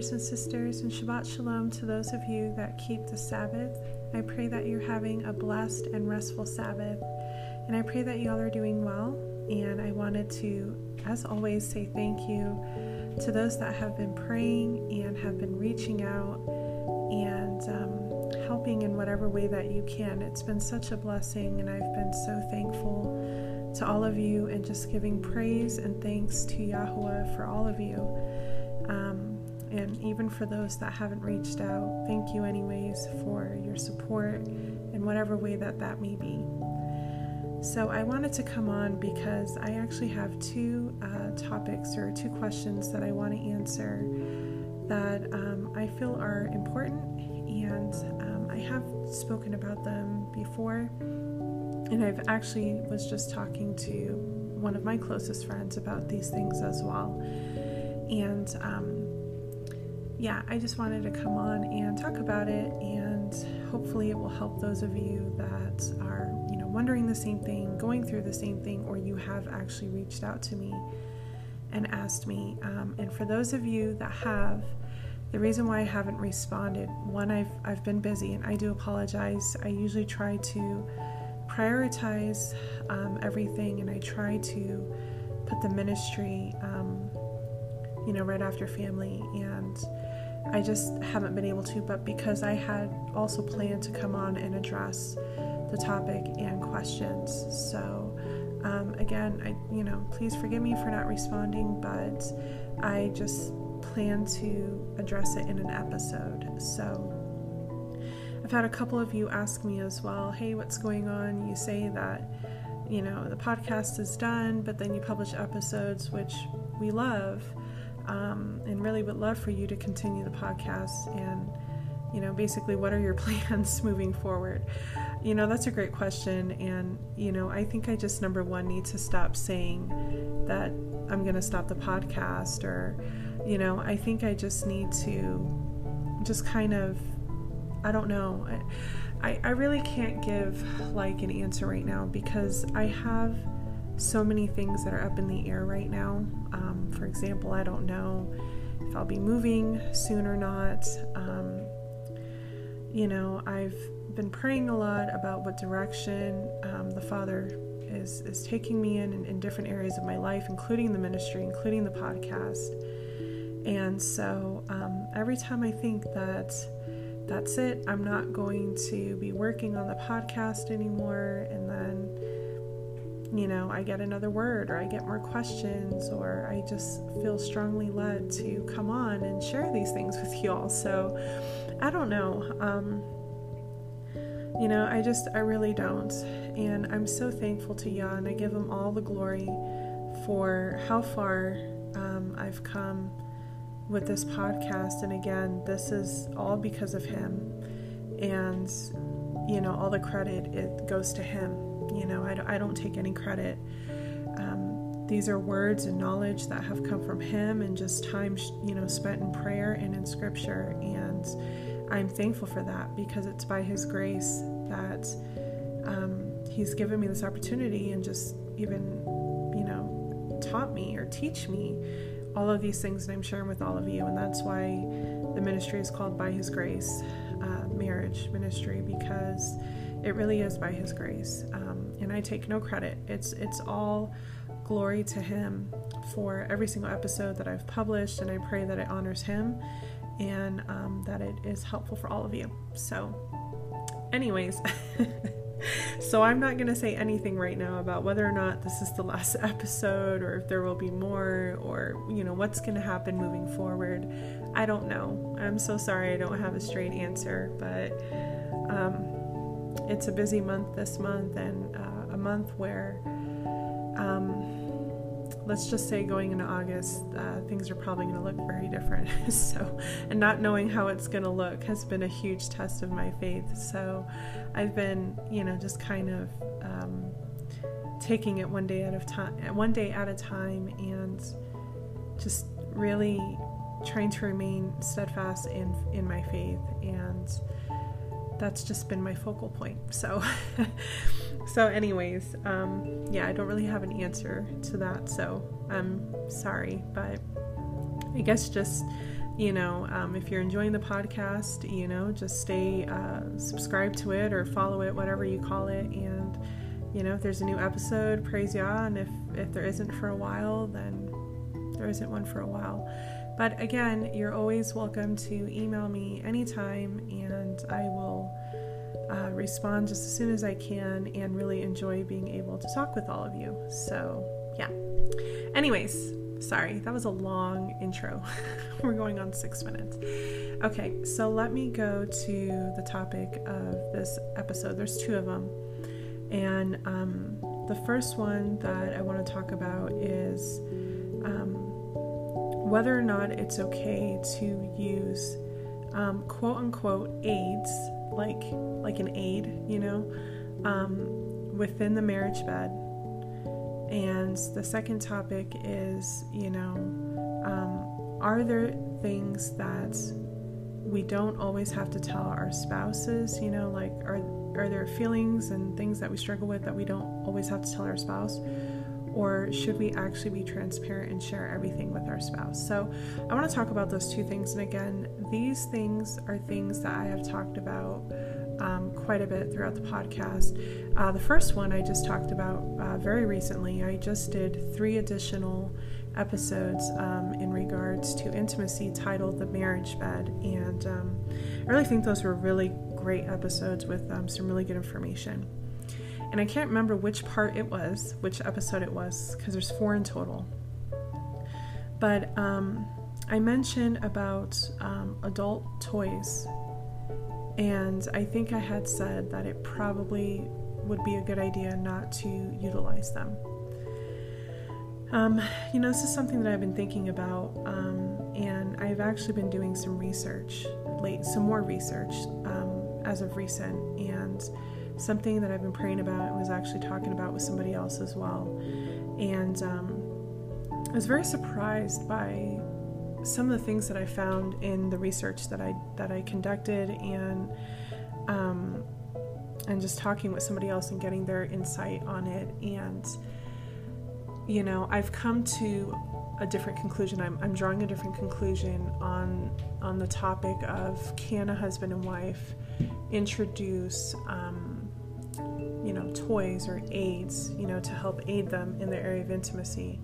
brothers and sisters, and Shabbat Shalom to those of you that keep the Sabbath. I pray that you're having a blessed and restful Sabbath, and I pray that y'all are doing well. And I wanted to, as always, say thank you to those that have been praying and have been reaching out and um, helping in whatever way that you can. It's been such a blessing, and I've been so thankful to all of you and just giving praise and thanks to Yahweh for all of you. Even for those that haven't reached out, thank you, anyways, for your support in whatever way that that may be. So, I wanted to come on because I actually have two uh, topics or two questions that I want to answer that um, I feel are important, and um, I have spoken about them before. And I've actually was just talking to one of my closest friends about these things as well. And um, yeah, I just wanted to come on and talk about it, and hopefully, it will help those of you that are, you know, wondering the same thing, going through the same thing, or you have actually reached out to me and asked me. Um, and for those of you that have, the reason why I haven't responded, one, I've I've been busy, and I do apologize. I usually try to prioritize um, everything, and I try to put the ministry, um, you know, right after family, and I just haven't been able to. But because I had also planned to come on and address the topic and questions, so. Um, again, I you know, please forgive me for not responding, but I just plan to address it in an episode. So I've had a couple of you ask me as well, hey, what's going on? You say that, you know, the podcast is done, but then you publish episodes, which we love, um, and really would love for you to continue the podcast. And, you know, basically, what are your plans moving forward? You know, that's a great question. And, you know, I think I just, number one, need to stop saying that I'm going to stop the podcast or, you know, I think I just need to just kind of, I don't know. I, I really can't give like an answer right now because I have so many things that are up in the air right now. Um, for example, I don't know if I'll be moving soon or not. Um, you know, I've been praying a lot about what direction um, the Father is, is taking me in, in in different areas of my life, including the ministry, including the podcast. And so um, every time I think that that's it, I'm not going to be working on the podcast anymore, and then, you know, I get another word or I get more questions, or I just feel strongly led to come on and share these things with y'all. So I don't know. Um, you know, I just, I really don't. And I'm so thankful to Yah, and I give him all the glory for how far um, I've come with this podcast. And again, this is all because of him. And, you know, all the credit it goes to him. You know, I, I don't take any credit. Um, these are words and knowledge that have come from him and just time, you know, spent in prayer and in scripture. And I'm thankful for that because it's by his grace that um, he's given me this opportunity and just even, you know, taught me or teach me all of these things that I'm sharing with all of you. And that's why the ministry is called By His Grace uh, Marriage Ministry because it really is by His grace. Um, and I take no credit. It's it's all glory to Him for every single episode that I've published, and I pray that it honors Him and um, that it is helpful for all of you. So, anyways. so I'm not going to say anything right now about whether or not this is the last episode or if there will be more or you know what's going to happen moving forward. I don't know. I'm so sorry I don't have a straight answer, but um, it's a busy month this month and uh, a month where um, let's just say going into August, uh, things are probably going to look very different. so, and not knowing how it's going to look has been a huge test of my faith. So, I've been, you know, just kind of um, taking it one day at a time, one day at a time, and just really trying to remain steadfast in in my faith and that's just been my focal point so so anyways um, yeah i don't really have an answer to that so i'm sorry but i guess just you know, um, if you're enjoying the podcast, you know, just stay uh, to it or follow it, whatever you call it. And, you know, if there's a new episode, praise Yah. And if, if there isn't for a while, then there isn't one for a while. But again, you're always welcome to email me anytime, and I will uh, respond just as soon as I can and really enjoy being able to talk with all of you. So, yeah. Anyways, sorry, that was a long intro. We're going on six minutes. Okay, so let me go to the topic of this episode. There's two of them. And um, the first one that I want to talk about is um, whether or not it's okay to use um, quote unquote aids like like an aid, you know, um, within the marriage bed. And the second topic is, you know, um, are there things that we don't always have to tell our spouses? You know, like are are there feelings and things that we struggle with that we don't always have to tell our spouse? Or should we actually be transparent and share everything with our spouse? So, I want to talk about those two things. And again, these things are things that I have talked about um, quite a bit throughout the podcast. Uh, the first one I just talked about uh, very recently. I just did three additional episodes um, in regards to intimacy titled The Marriage Bed. And um, I really think those were really great episodes with um, some really good information and I can't remember which part it was, which episode it was, because there's four in total. But um, I mentioned about um, adult toys, and I think I had said that it probably would be a good idea not to utilize them. Um, you know, this is something that I've been thinking about, um, and I've actually been doing some research, late, some more research um, as of recent, and something that I've been praying about and was actually talking about with somebody else as well. And um, I was very surprised by some of the things that I found in the research that I that I conducted and um, and just talking with somebody else and getting their insight on it. And you know, I've come to a different conclusion. I'm, I'm drawing a different conclusion on on the topic of can a husband and wife introduce um, you know, toys or aids, you know, to help aid them in their area of intimacy.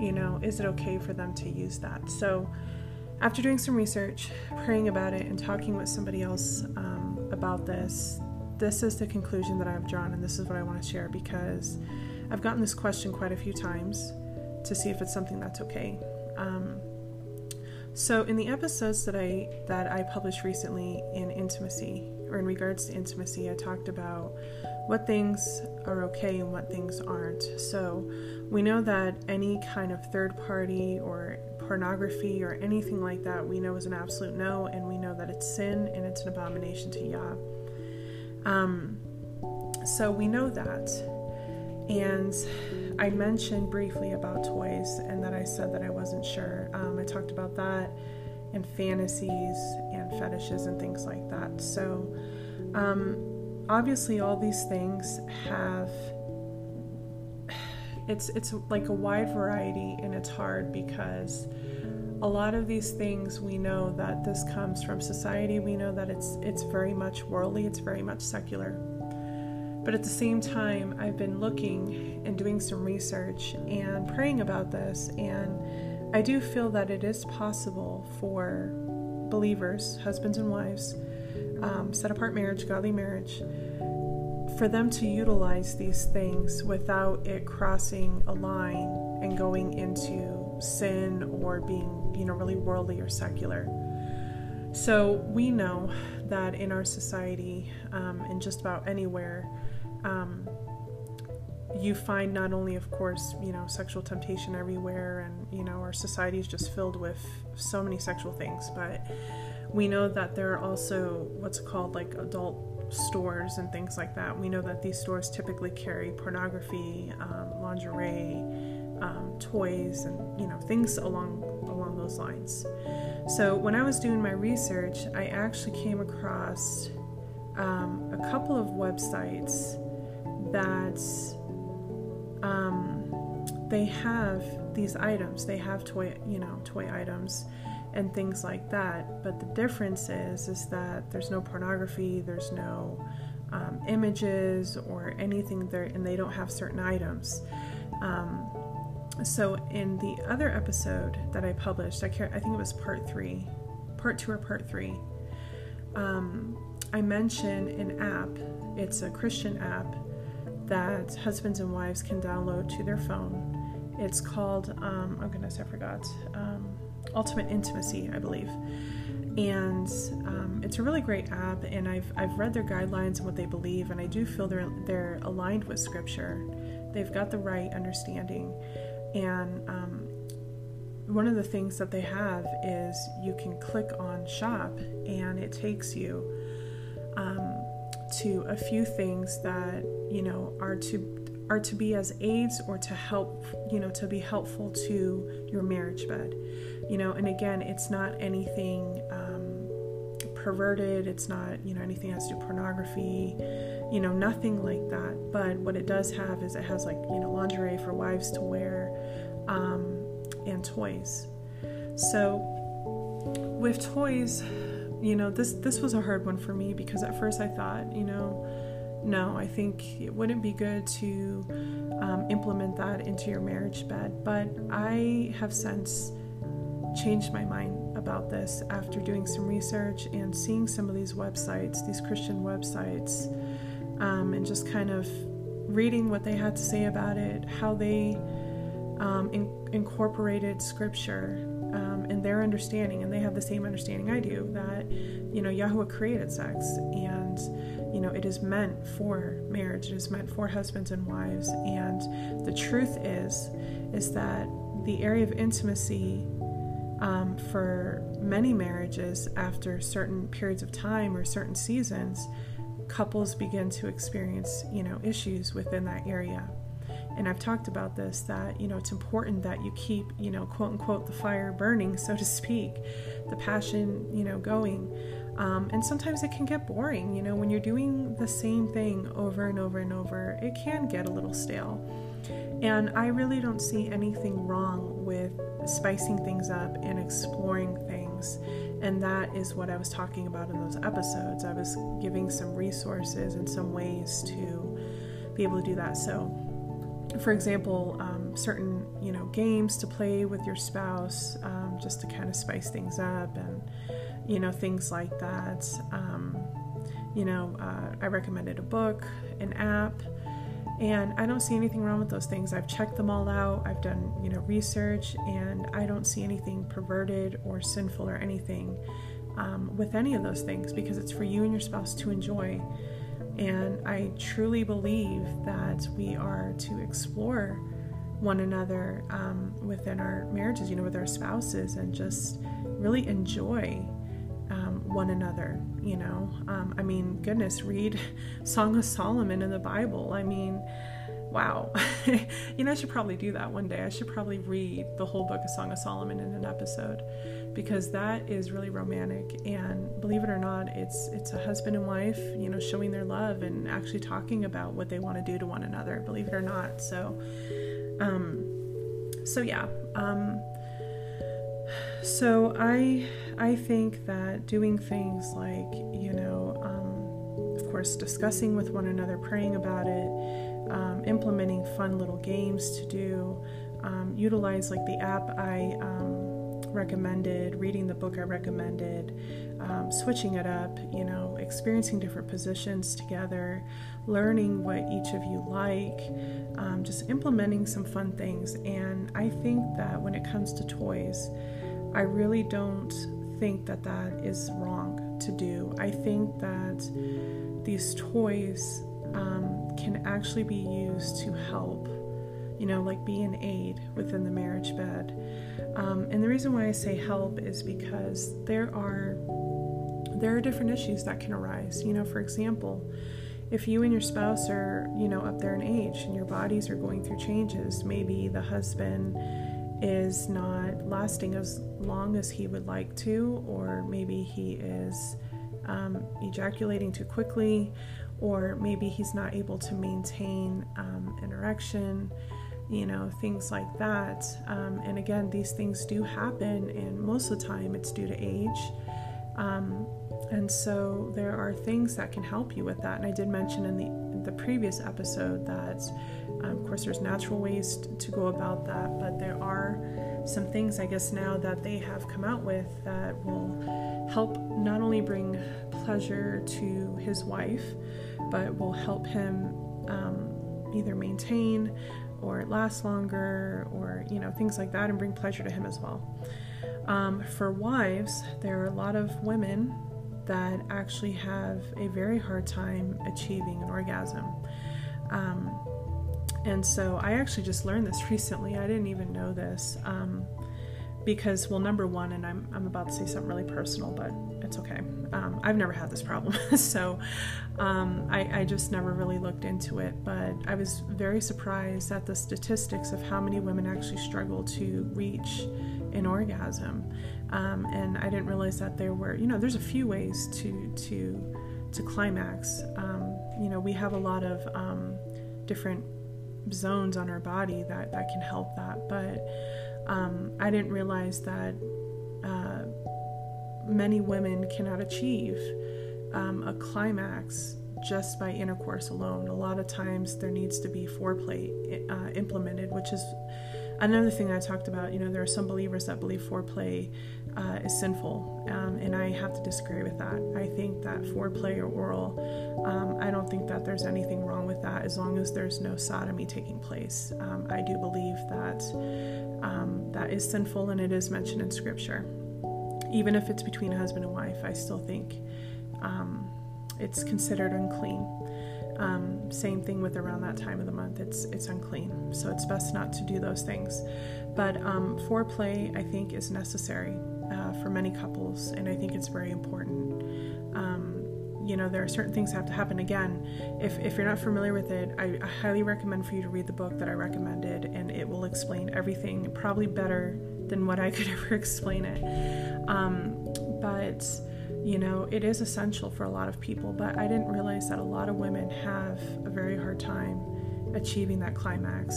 You know, is it okay for them to use that? So, after doing some research, praying about it, and talking with somebody else um, about this, this is the conclusion that I've drawn, and this is what I want to share because I've gotten this question quite a few times to see if it's something that's okay. Um, so, in the episodes that I that I published recently in intimacy or in regards to intimacy, I talked about what things are okay and what things aren't. So, we know that any kind of third party or pornography or anything like that, we know is an absolute no, and we know that it's sin and it's an abomination to Yah. Um, so, we know that. And I mentioned briefly about toys and that I said that I wasn't sure. Um, I talked about that and fantasies and fetishes and things like that. So, um, obviously all these things have it's it's like a wide variety and it's hard because a lot of these things we know that this comes from society we know that it's it's very much worldly it's very much secular but at the same time I've been looking and doing some research and praying about this and I do feel that it is possible for believers husbands and wives um, set apart marriage, godly marriage, for them to utilize these things without it crossing a line and going into sin or being, you know, really worldly or secular. So we know that in our society, um, and just about anywhere, um, you find not only, of course, you know, sexual temptation everywhere, and you know, our society is just filled with so many sexual things, but we know that there are also what's called like adult stores and things like that. We know that these stores typically carry pornography, um, lingerie, um, toys, and you know things along along those lines. So when I was doing my research, I actually came across um, a couple of websites that um, they have these items. They have toy, you know, toy items and things like that. But the difference is is that there's no pornography, there's no um, images or anything there, and they don't have certain items. Um, so in the other episode that I published, I, care, I think it was part three, part two or part three. Um, I mention an app. It's a Christian app that husbands and wives can download to their phone. It's called, um, oh goodness, I forgot, um, Ultimate Intimacy, I believe. And um, it's a really great app, and I've, I've read their guidelines and what they believe, and I do feel they're, they're aligned with Scripture. They've got the right understanding. And um, one of the things that they have is you can click on shop, and it takes you um, to a few things that you know are to are to be as aids or to help you know to be helpful to your marriage bed. You know and again it's not anything um, perverted. It's not you know anything has to do pornography you know nothing like that. But what it does have is it has like you know lingerie for wives to wear um, and toys. So with toys you know this this was a hard one for me because at first I thought you know no I think it wouldn't be good to um, implement that into your marriage bed. But I have since changed my mind about this after doing some research and seeing some of these websites these Christian websites um, and just kind of reading what they had to say about it how they um, in- incorporated scripture and their understanding, and they have the same understanding I do that you know Yahweh created sex, and you know it is meant for marriage. It is meant for husbands and wives, and the truth is, is that the area of intimacy um, for many marriages after certain periods of time or certain seasons, couples begin to experience you know issues within that area and I've talked about this that you know it's important that you keep you know quote unquote the fire burning so to speak the passion you know going. Um, and sometimes it can get boring you know when you're doing the same thing over and over and over it can get a little stale. And I really don't see anything wrong with spicing things up and exploring things. And that is what I was talking about in those episodes. I was giving some resources and some ways to be able to do that. So for example, um, certain you know games to play with your spouse, um, just to kind of spice things up, and you know things like that. Um, you know, uh, I recommended a book, an app, and I don't see anything wrong with those things. I've checked them all out. I've done you know research, and I don't see anything perverted or sinful or anything um, with any of those things because it's for you and your spouse to enjoy. And I truly believe that we are to explore one another um, within our marriages, you know, with our spouses, and just really enjoy um, one another. You know, um, I mean, goodness, read Song of Solomon in the Bible. I mean, wow. you know, I should probably do that one day. I should probably read the whole book of Song of Solomon in an episode because that is really romantic. And believe it or not it's it's a husband and wife you know showing their love and actually talking about what they want to do to one another believe it or not. So um so yeah um so i i think that doing things like you know um of course discussing with one another praying about it um, implementing fun little games to do um, utilize like the app i um, recommended, reading the book I recommended, um, switching it up, you know, experiencing different positions together, learning what each of you like, um, just implementing some fun things. And I think that when it comes to toys, I really don't think that that is wrong to do. I think that these toys um, can actually be used to help you know, like be an aid within the marriage bed. Um, and the reason why I say help is because there are there are different issues that can arise. You know, for example, if you and your spouse are, you know, up there in age and your bodies are going through changes, maybe the husband is not lasting as long as he would like to, or maybe he is um, ejaculating too quickly, or maybe he's not able to maintain um, an erection you know, things like that. Um, and again, these things do happen, and most of the time it's due to age. Um, and so there are things that can help you with that. And I did mention in the, in the previous episode that, um, of course, there's natural ways to go about that, but there are some things, I guess, now that they have come out with that will help not only bring pleasure to his wife, but will help him um, either maintain or last longer or, you know, things like that and bring pleasure to him as well. Um, for wives, there are a lot of women that actually have a very hard time achieving an orgasm. Um, and so I actually just learned this recently. I didn't even know this. Um, because, well, number one, and I'm, I'm about to say something really personal, but it's okay. Um, I've never had this problem. so um, I, I just never really looked into it. But I was very surprised at the statistics of how many women actually struggle to reach an orgasm. Um, and I didn't realize that there were, you know, there's a few ways to to to climax. Um, you know, we have a lot of um, different zones on our body that that can help that, but um, I didn't realize that uh, many women cannot achieve um, a climax just by intercourse alone. A lot of times there needs to be foreplay uh, implemented, which is another thing I talked about. You know, there are some believers that believe foreplay uh, is sinful, um, and I have to disagree with that. I think that foreplay or oral, um, I don't think that there's anything wrong with that as long as there's no sodomy taking place. Um, I do believe that um, that is sinful and it is mentioned in Scripture. Even if it's between husband and wife, I still think um, it's considered unclean. Um, same thing with around that time of the month. It's it's unclean, so it's best not to do those things. But um, foreplay, I think, is necessary uh, for many couples, and I think it's very important. Um, you know, there are certain things that have to happen. Again, if if you're not familiar with it, I, I highly recommend for you to read the book that I recommended, and it will explain everything probably better than what I could ever explain it. Um, but you know, it is essential for a lot of people, but I didn't realize that a lot of women have a very hard time achieving that climax.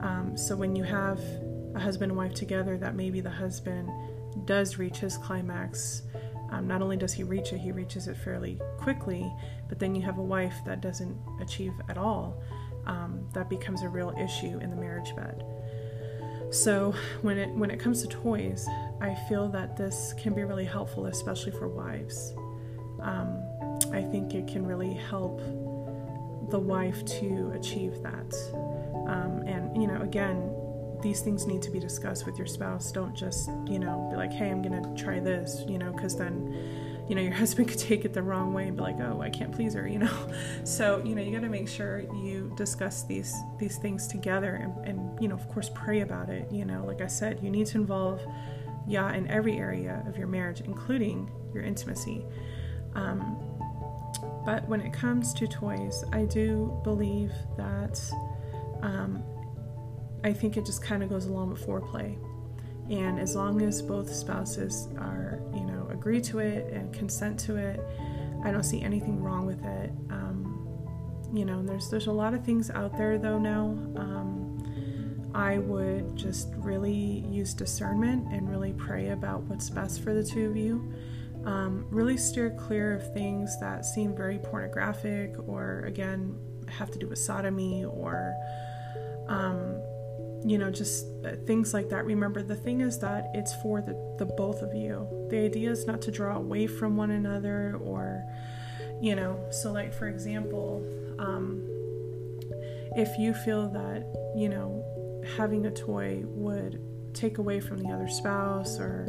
Um, so when you have a husband and wife together, that maybe the husband does reach his climax. Um, not only does he reach it, he reaches it fairly quickly, but then you have a wife that doesn't achieve at all. Um, that becomes a real issue in the marriage bed. So when it when it comes to toys, I feel that this can be really helpful, especially for wives. Um, I think it can really help the wife to achieve that. Um, and, you know, again, these things need to be discussed with your spouse. Don't just, you know, be like, hey, I'm to try this, you know, because then, you know, your husband could take it the wrong way and be like, oh, I can't please her, you know. So, you know, you got to make sure you discuss these these things together and, and, you know, of course, pray about it. You know, like I said, you need to involve Yah, in every area of your marriage, including your intimacy. Um, but when it comes to toys, I do believe that um, I think it just kind of goes along with foreplay. And as long as both spouses are, you know, agree to it and consent to it, I don't see anything wrong with it. Um, you know, there's there's a lot of things out there though now. Um, I would just really use discernment and really pray about what's best for the two of you. Um, really steer clear of things that seem very pornographic or, again, have to do with sodomy or, um, you know, just uh, things like that. Remember, the thing is that it's for the, the both of you. The idea is not to draw away from one another or, you know, so, like, for example, um, if you feel that, you know, having a toy would take away from the other spouse or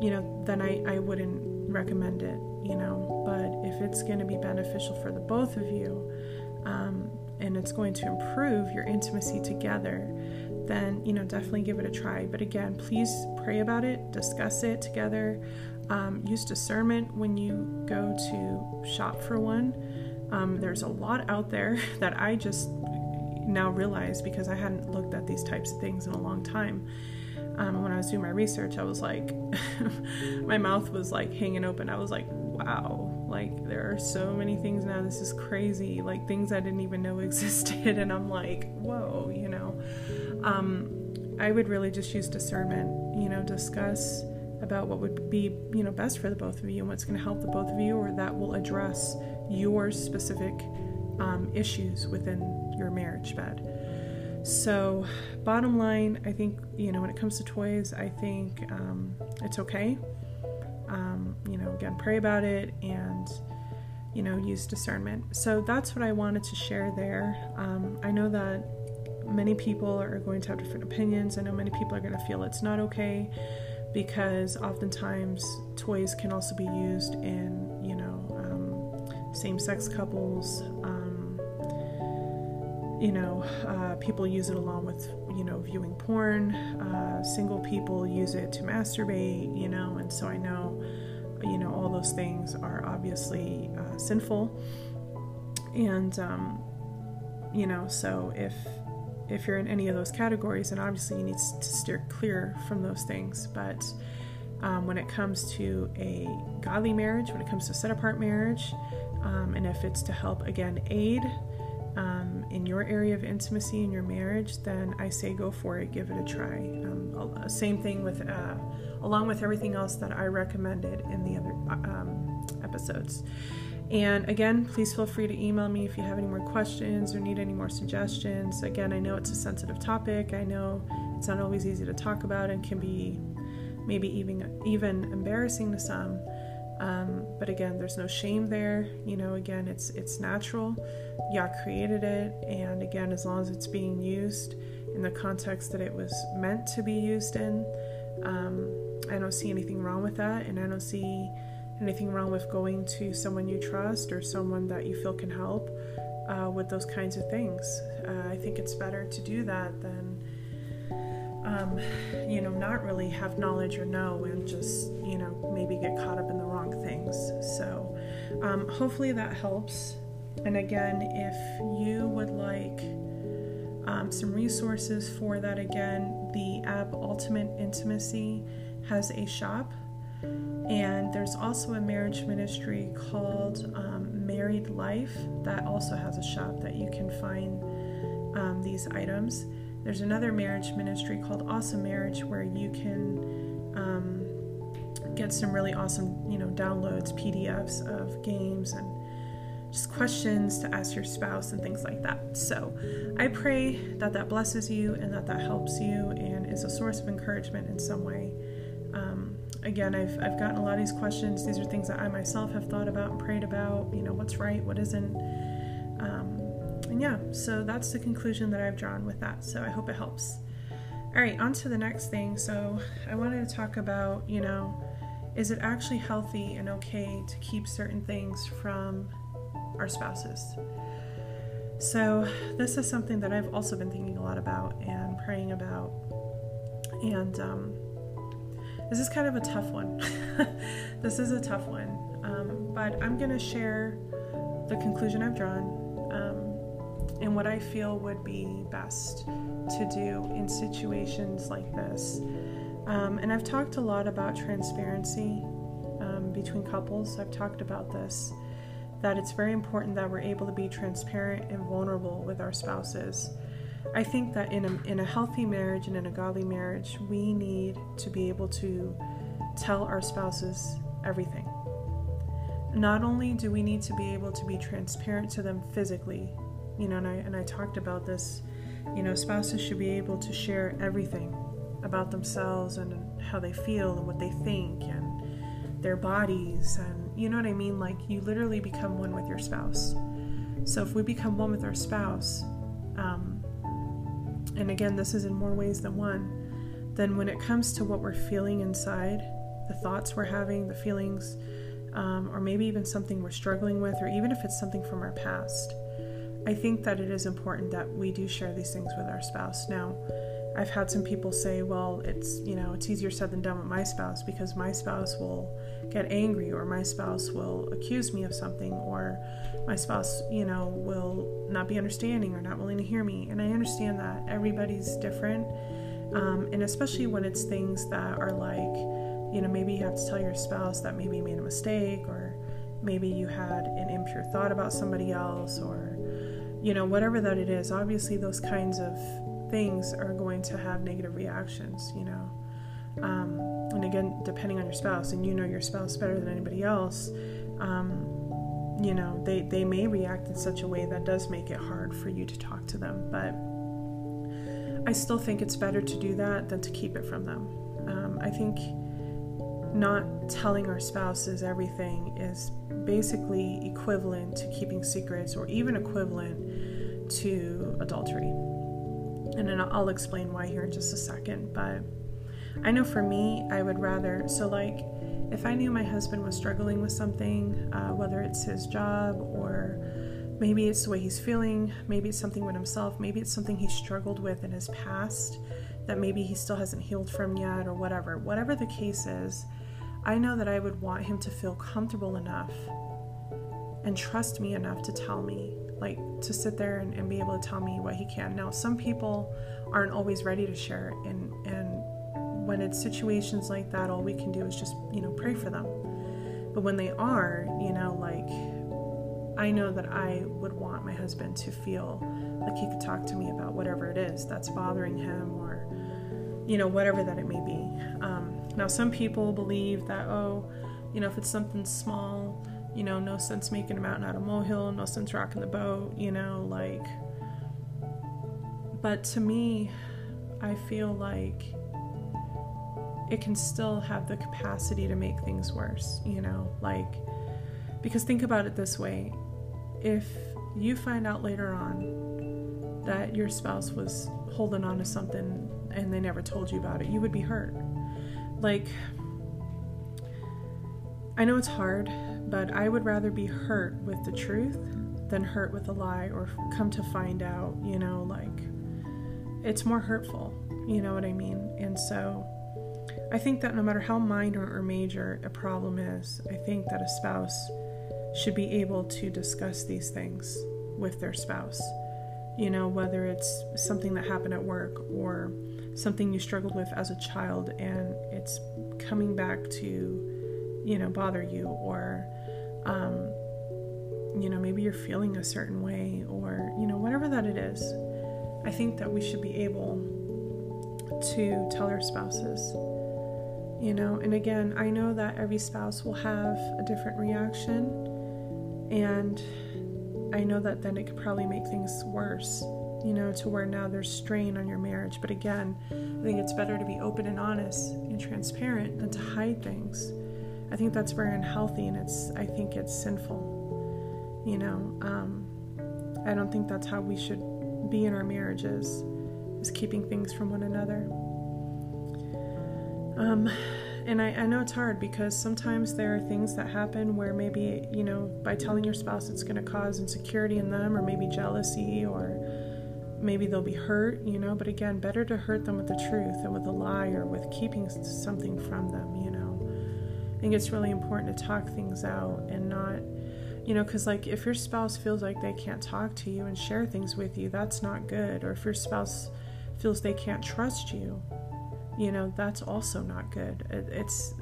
you know then I, I wouldn't recommend it you know but if it's going to be beneficial for the both of you um, and it's going to improve your intimacy together then you know definitely give it a try but again please pray about it discuss it together um, use discernment when you go to shop for one um, there's a lot out there that i just now realize because I hadn't looked at these types of things in a long time. Um, when I was doing my research, I was like, my mouth was like hanging open. I was like, wow, like there are so many things now. This is crazy. Like things I didn't even know existed. And I'm like, whoa, you know. Um, I would really just use discernment. You know, discuss about what would be you know best for the both of you and what's going to help the both of you, or that will address your specific um, issues within your marriage bed. So, bottom line, I think you know when it comes to toys, I think um, it's okay. Um, you know, again, pray about it and you know use discernment. So that's what I wanted to share there. Um, I know that many people are going to have different opinions. I know many people are going to feel it's not okay because oftentimes toys can also be used in, you know, um, same sex couples. Um, you know, uh, people use it along with, you know, viewing porn. Uh, single people use it to masturbate, you know, and so I know, you know, all those things are obviously uh, sinful. And, um, you know, so if if you're in any of those categories, and obviously you need to steer clear from those things. But um, when it comes to a godly marriage, when it comes to set apart marriage, um, and if it's to help again aid um, in your area of intimacy in your marriage, then I say go for it, give it a try. Um, same thing with, uh, along with everything else that I recommended in the other um, episodes. And again, please feel free to email me if you have any more questions or need any more suggestions. Again, I know it's a sensitive topic. I know it's not always easy to talk about and can be maybe even even embarrassing to some. Um, but again, there's no shame there. You know, again, it's it's natural. Yah created it, and again, as long as it's being used in the context that it was meant to be used in, um, I don't see anything wrong with that, and I don't see anything wrong with going to someone you trust or someone that you feel can help uh, with those kinds of things. Uh, I think it's better to do that than, um, you know, not really have knowledge or know and just, you know, maybe get caught up in the wrong things. So um, hopefully that helps. And again, if you would like um, some resources for that, again, the app Ultimate Intimacy has a shop and there's also a marriage ministry called um, Married Life that also has a shop that you can find um, these items. There's another marriage ministry called Awesome Marriage where you can um, get some really awesome, you know, downloads, PDFs of games and just questions to ask your spouse and things like that. So I pray that that blesses you and that that helps you and is a source of encouragement in some way. Again, I've, I've gotten a lot of these questions. These are things that I myself have thought about and prayed about, you know, what's right, what isn't. Um, and yeah, so that's the conclusion that I've drawn with that. So I hope it helps. All right, on to the next thing. So I wanted to talk about, you know, is it actually healthy and okay to keep certain things from our spouses? So, this is something that I've also been thinking a lot about and praying about. And um, this is kind of a tough one. this is a tough one. Um, but I'm going to share the conclusion I've drawn um, and what I feel would be best to do in situations like this. Um, and I've talked a lot about transparency um, between couples. I've talked about this that it's very important that we're able to be transparent and vulnerable with our spouses. I think that in a, in a healthy marriage and in a godly marriage, we need to be able to tell our spouses everything. Not only do we need to be able to be transparent to them physically, you know, and I, and I talked about this, you know, spouses should be able to share everything about themselves and how they feel and what they think and their bodies and you know what I mean? Like you literally become one with your spouse. So if we become one with our spouse, um, and again, this is in more ways than one, then when it comes to what we're feeling inside, the thoughts we're having, the feelings, um, or maybe even something we're struggling with, or even if it's something from our past, I think that it is important that we do share these things with our spouse. Now, I've had some people say, well, it's, you know, it's easier said than done with my spouse because my spouse will get angry or my spouse will accuse me of something or my spouse, you know, will not be understanding or not willing to hear me. And I understand that everybody's different. Um, and especially when it's things that are like, you know, maybe you have to tell your spouse that maybe you made a mistake or maybe you had an impure thought about somebody else or, you know, whatever that it is. Obviously, those kinds of things are going to have negative reactions, you know. Um, and again, depending on your spouse, and you know your spouse better than anybody else, um, you know, they, they may react in such a way that does make it hard for you to talk to them. But I still think it's better to do that than to keep it from them. Um, I think not telling our spouses everything is basically equivalent to keeping secrets or even equivalent to adultery. And then I'll explain why here in just a second. But I know for me, I would rather, so like, if I knew my husband was struggling with something, uh, whether it's his job or maybe it's the way he's feeling, maybe it's something with himself, maybe it's something he struggled with in his past that maybe he still hasn't healed from yet, or whatever, whatever the case is, I know that I would want him to feel comfortable enough and trust me enough to tell me, like to sit there and, and be able to tell me what he can. Now, some people aren't always ready to share and, and when it's situations like that, all we can do is just, you know, pray for them. But when they are, you know, like, I know that I would want my husband to feel like he could talk to me about whatever it is that's bothering him or, you know, whatever that it may be. Um, now, some people believe that, oh, you know, if it's something small, you know, no sense making a mountain out of molehill, no sense rocking the boat, you know, like. But to me, I feel like it can still have the capacity to make things worse, you know, like, because think about it this way if you find out later on that your spouse was holding on to something and they never told you about it, you would be hurt. Like, I know it's hard, but I would rather be hurt with the truth than hurt with a lie or come to find out, you know, like, it's more hurtful, you know what I mean? And so, I think that no matter how minor or major a problem is, I think that a spouse should be able to discuss these things with their spouse. You know, whether it's something that happened at work or something you struggled with as a child and it's coming back to, you know, bother you, or, um, you know, maybe you're feeling a certain way, or, you know, whatever that it is. I think that we should be able to tell our spouses you know and again i know that every spouse will have a different reaction and i know that then it could probably make things worse you know to where now there's strain on your marriage but again i think it's better to be open and honest and transparent than to hide things i think that's very unhealthy and it's i think it's sinful you know um, i don't think that's how we should be in our marriages is keeping things from one another um, and I, I know it's hard because sometimes there are things that happen where maybe, you know, by telling your spouse it's going to cause insecurity in them or maybe jealousy or maybe they'll be hurt, you know. But again, better to hurt them with the truth than with a lie or with keeping something from them, you know. Think it's really important to talk things out and not, you know, because like if your spouse feels like they can't talk to you and share things with you, that's not good. Or if your spouse feels they can't trust you, you know that's also not good it, it's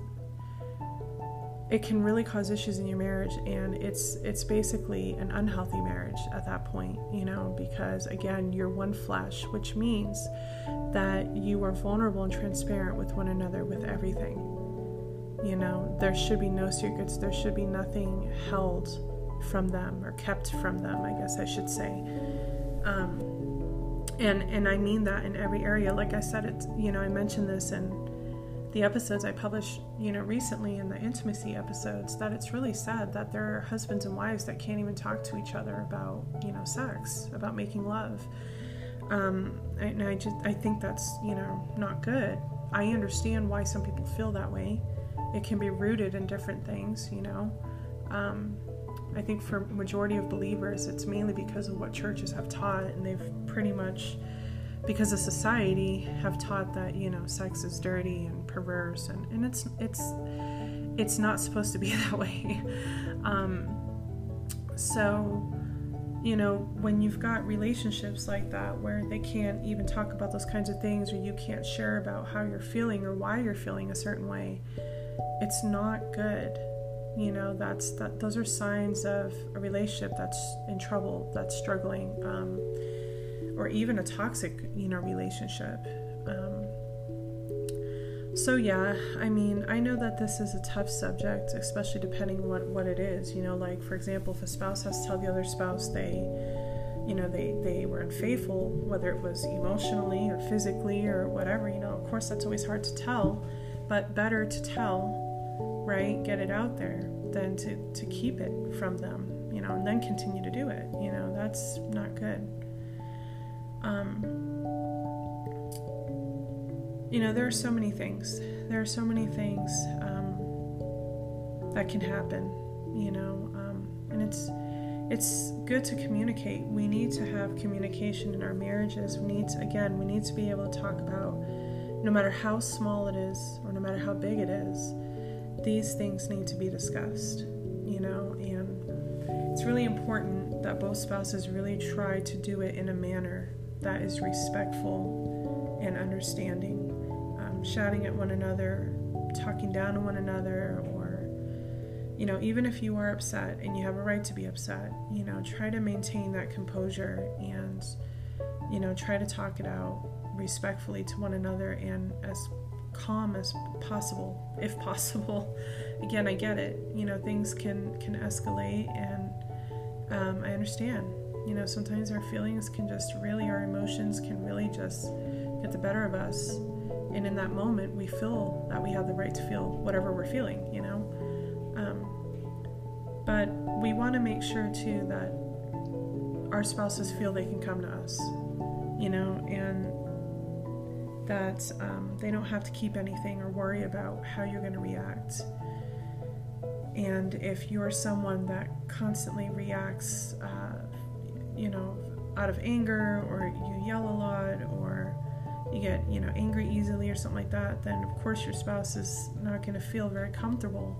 it can really cause issues in your marriage and it's it's basically an unhealthy marriage at that point you know because again you're one flesh which means that you are vulnerable and transparent with one another with everything you know there should be no secrets there should be nothing held from them or kept from them i guess i should say um, and and I mean that in every area. Like I said, it's you know I mentioned this in the episodes I published you know recently in the intimacy episodes that it's really sad that there are husbands and wives that can't even talk to each other about you know sex, about making love. Um, and I just I think that's you know not good. I understand why some people feel that way. It can be rooted in different things, you know. Um, I think for majority of believers, it's mainly because of what churches have taught, and they've pretty much, because of society, have taught that you know sex is dirty and perverse, and, and it's it's it's not supposed to be that way. Um, so, you know, when you've got relationships like that where they can't even talk about those kinds of things, or you can't share about how you're feeling or why you're feeling a certain way, it's not good you know that's that those are signs of a relationship that's in trouble that's struggling um, or even a toxic, you know, relationship. Um, so yeah, I mean, I know that this is a tough subject, especially depending what what it is. You know, like for example, if a spouse has to tell the other spouse they, you know, they they were unfaithful, whether it was emotionally or physically or whatever. You know, of course that's always hard to tell, but better to tell, right? Get it out there than to to keep it from them. You know, and then continue to do it. You know, that's not good. Um, you know, there are so many things. There are so many things um, that can happen, you know, um, and it's it's good to communicate. We need to have communication in our marriages. We need to, again, we need to be able to talk about no matter how small it is or no matter how big it is, these things need to be discussed, you know, and it's really important that both spouses really try to do it in a manner that is respectful and understanding. Um, shouting at one another, talking down to one another, or, you know, even if you are upset and you have a right to be upset, you know, try to maintain that composure and, you know, try to talk it out respectfully to one another and as calm as possible, if possible. Again, I get it. You know, things can can escalate, and um, I understand. You know, sometimes our feelings can just really, our emotions can really just get the better of us and in that moment we feel that we have the right to feel whatever we're feeling you know um, but we want to make sure too that our spouses feel they can come to us you know and that um, they don't have to keep anything or worry about how you're going to react. And if you're someone that constantly reacts uh, you know out of anger or you yell a lot or you get you know angry easily or something like that then of course your spouse is not going to feel very comfortable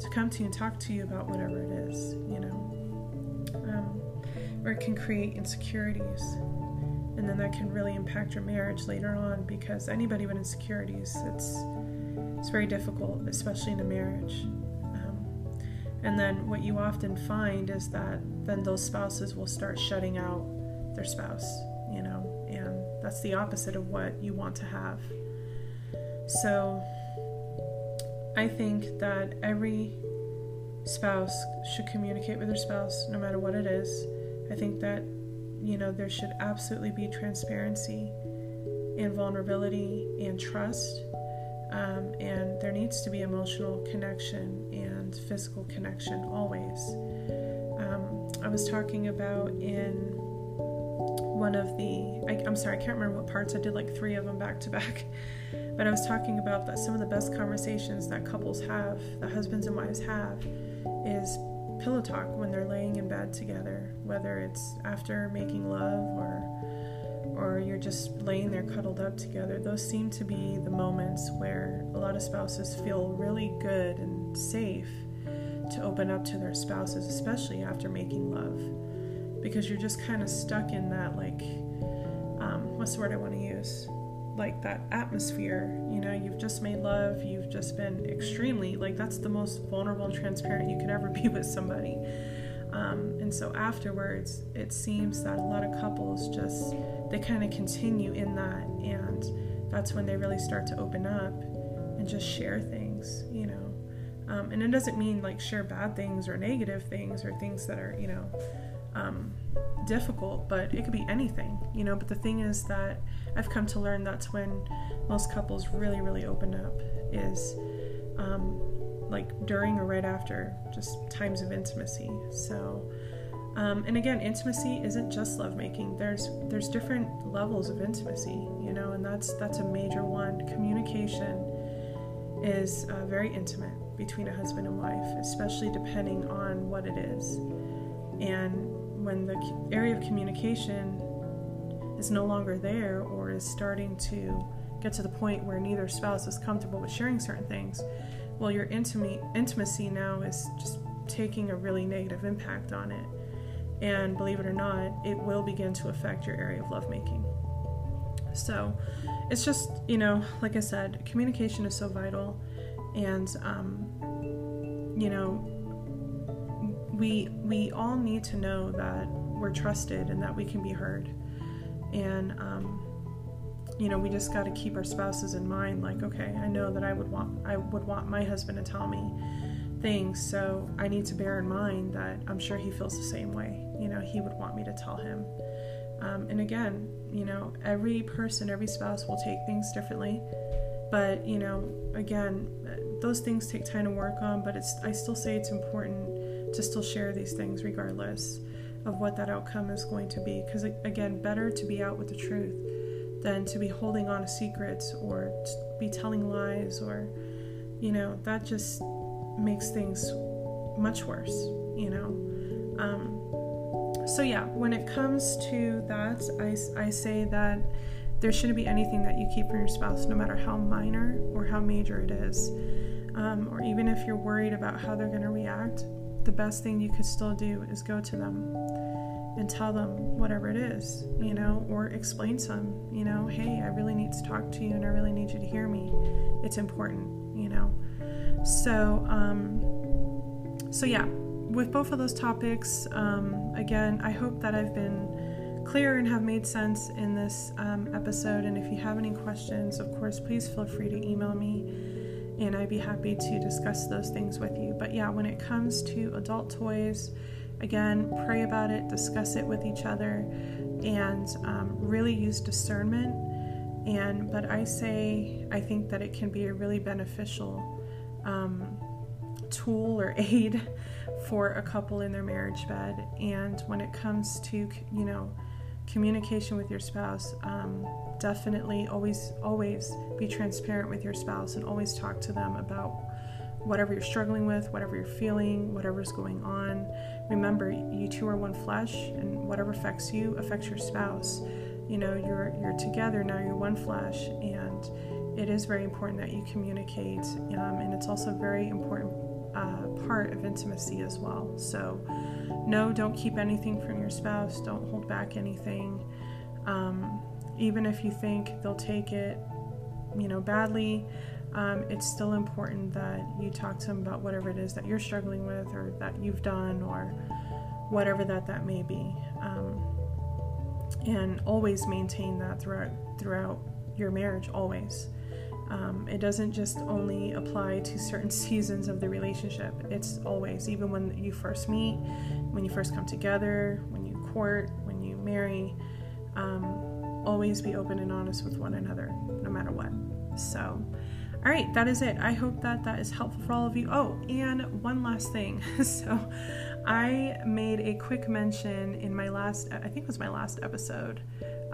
to come to you and talk to you about whatever it is you know? Um, or it can create insecurities and then that can really impact your marriage later on because anybody with insecurities it's it's very difficult especially in a marriage um, and then what you often find is that then those spouses will start shutting out their spouse you know and that's the opposite of what you want to have. So I think that every spouse should communicate with their spouse no matter what it is. I think that, you know, there should absolutely be transparency and vulnerability and trust. Um, and there needs to be emotional connection and physical connection always. Um, I was talking about in one of the I, am sorry i can't remember what parts i did like three of them back to back but i was talking about that some of the best conversations that couples have that husbands and wives have is pillow talk when they're laying in bed together whether it's after making love or or you're just laying there cuddled up together. Those seem to be the moments where a lot of spouses feel really good and safe to open up to their spouses especially after making love because you're just kind of stuck in that like um, what's the word I want to use like that atmosphere you know you've just made love you've just been extremely like that's the most vulnerable and transparent you could ever be with somebody. Um, and so afterwards it seems that a lot of couples just they kind of continue in that and that's when they really start to open up and just share things you know? Um, and it doesn't mean like share bad things or negative things or things that are you know um, difficult, but it could be anything, you know. But the thing is that I've come to learn that's when most couples really, really open up is um, like during or right after just times of intimacy. So, um, and again, intimacy isn't just lovemaking. There's there's different levels of intimacy, you know, and that's that's a major one. Communication is uh, very intimate between a husband and wife, especially depending on what it is. And when the area of communication is no longer there or is starting to get to the point where neither spouse is comfortable with sharing certain things, well, your intimate intimacy now is just taking a really negative impact on it. And believe it or not, it will begin to affect your area of lovemaking. So it's just, you know, like I said, communication is so vital. And, um, you know, we we all need to know that we're trusted and that we can be heard. And um, you know we just got to keep our spouses in mind like okay i know that i would want i would want my husband to tell me things so i need to bear in mind that i'm sure he feels the same way you know he would want me to tell him. Um, and again you know every person every spouse will take things differently but you know again those things take time to work on but it's i still say it's important to still share these things regardless of what that outcome is going to be. Because again better to be out with the truth than to be holding on to secrets or be telling lies or you know that just makes things much worse you know? Um, so yeah when it comes to that I, I say that there shouldn't be anything that you keep from your spouse no matter how minor or how major it is. Um, or even if you're worried about how they're going to react the best thing you could still do is go to them and tell them whatever it is, you know, or explain to them, you know, hey, I really need to talk to you and I really need you to hear me. It's important, you know. So, um, so yeah, with both of those topics, um, again, I hope that I've been clear and have made sense in this um, episode. And if you have any questions, of course, please feel free to email me and I'd be happy to discuss those things with you. But yeah, when it comes to adult toys, Again, pray about it, discuss it with each other, and um, really use discernment. And but I say I think that it can be a really beneficial um, tool or aid for a couple in their marriage bed. And when it comes to you know communication with your spouse, um, definitely always always be transparent with your spouse and always talk to them about whatever you're struggling with, whatever you're feeling, whatever's going on. Remember, you two are one flesh, and whatever affects you affects your spouse. You know, you're you're together now. You're one flesh, and it is very important that you communicate, um, and it's also a very important uh, part of intimacy as well. So, no, don't keep anything from your spouse. Don't hold back anything. Um, even if you think they'll take it, you know, badly, um, it's still important that you talk to them about whatever it is that you're struggling with or that you've done or whatever that that may be um, and always maintain that throughout throughout your marriage always um, it doesn't just only apply to certain seasons of the relationship it's always even when you first meet when you first come together when you court when you marry um, always be open and honest with one another no matter what so all right, that is it. I hope that that is helpful for all of you. Oh, and one last thing. so, I made a quick mention in my last, I think it was my last episode.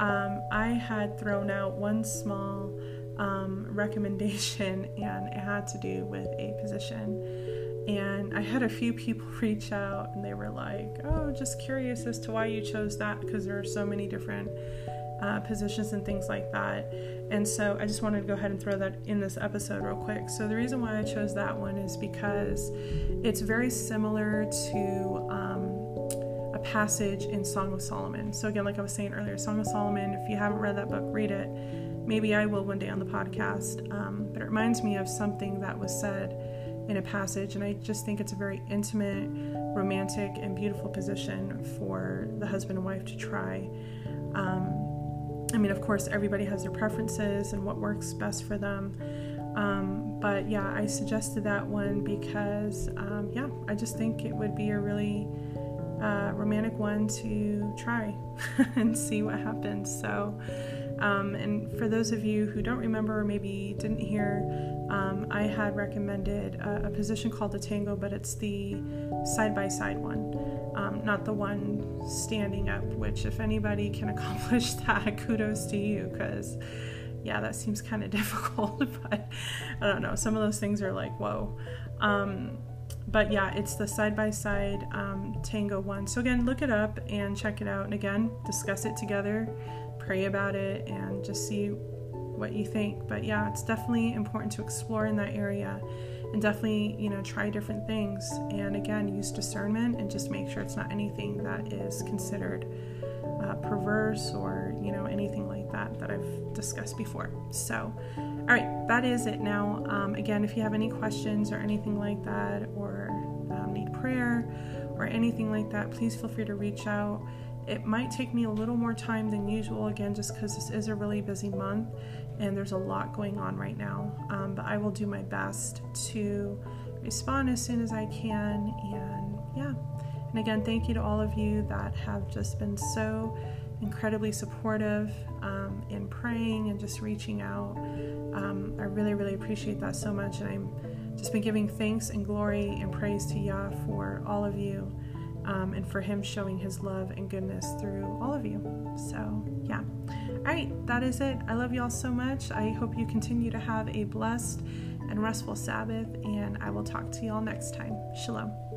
Um, I had thrown out one small um, recommendation, and it had to do with a position. And I had a few people reach out, and they were like, "Oh, just curious as to why you chose that because there are so many different." uh, positions and things like that. And so I just wanted to go ahead and throw that in this episode real quick. So the reason why I chose that one is because it's very similar to um, a passage in Song of Solomon. So again, like I was saying earlier, Song of Solomon. If you haven't read that book, read it. Maybe I will one day on the podcast. Um, but it reminds me of something that was said in a passage, and I just think it's a very intimate, romantic, and beautiful position for the husband and wife to try. Um, I mean, of course, everybody has their preferences and what works best for them. Um, but yeah, I suggested that one because, um, yeah, I just think it would be a really uh, romantic one to try and see what happens. So, um, and for those of you who don't remember or maybe didn't hear, um, I had recommended a, a, position called the tango, but it's the side by side one, um, not the one standing up, which, if anybody can accomplish that, kudos to you because yeah, that seems kind of difficult, but I don't know. Some of those things are like, whoa. Um, but yeah, it's the side by side tango one. So, again, look it up and check it out. And again, discuss it together pray about it and just see what you think. But yeah, it's definitely important to explore in that area and definitely, you know, try different things. And again, use discernment and just make sure it's not anything that is considered uh, perverse or, you know, anything like that that I've discussed before. So, all right, that is it now. Um, again, if you have any questions or anything like that or um, need prayer or anything like that, please feel free to reach out it might take me a little more time than usual, again, just because this is a really busy month and there's a lot going on right now. Um, but I will do my best to respond as soon as I can. And yeah. And again, thank you to all of you that have just been so incredibly supportive um, in praying and just reaching out. Um, I really, really appreciate that so much. And I'm just been giving thanks and glory and praise to Yah for all of you um, and for Him showing His love and goodness through all of you. So, yeah. All right, that is it. I love you all so much. I hope you continue to have a blessed and restful Sabbath, and I will talk to you all next time. Shalom.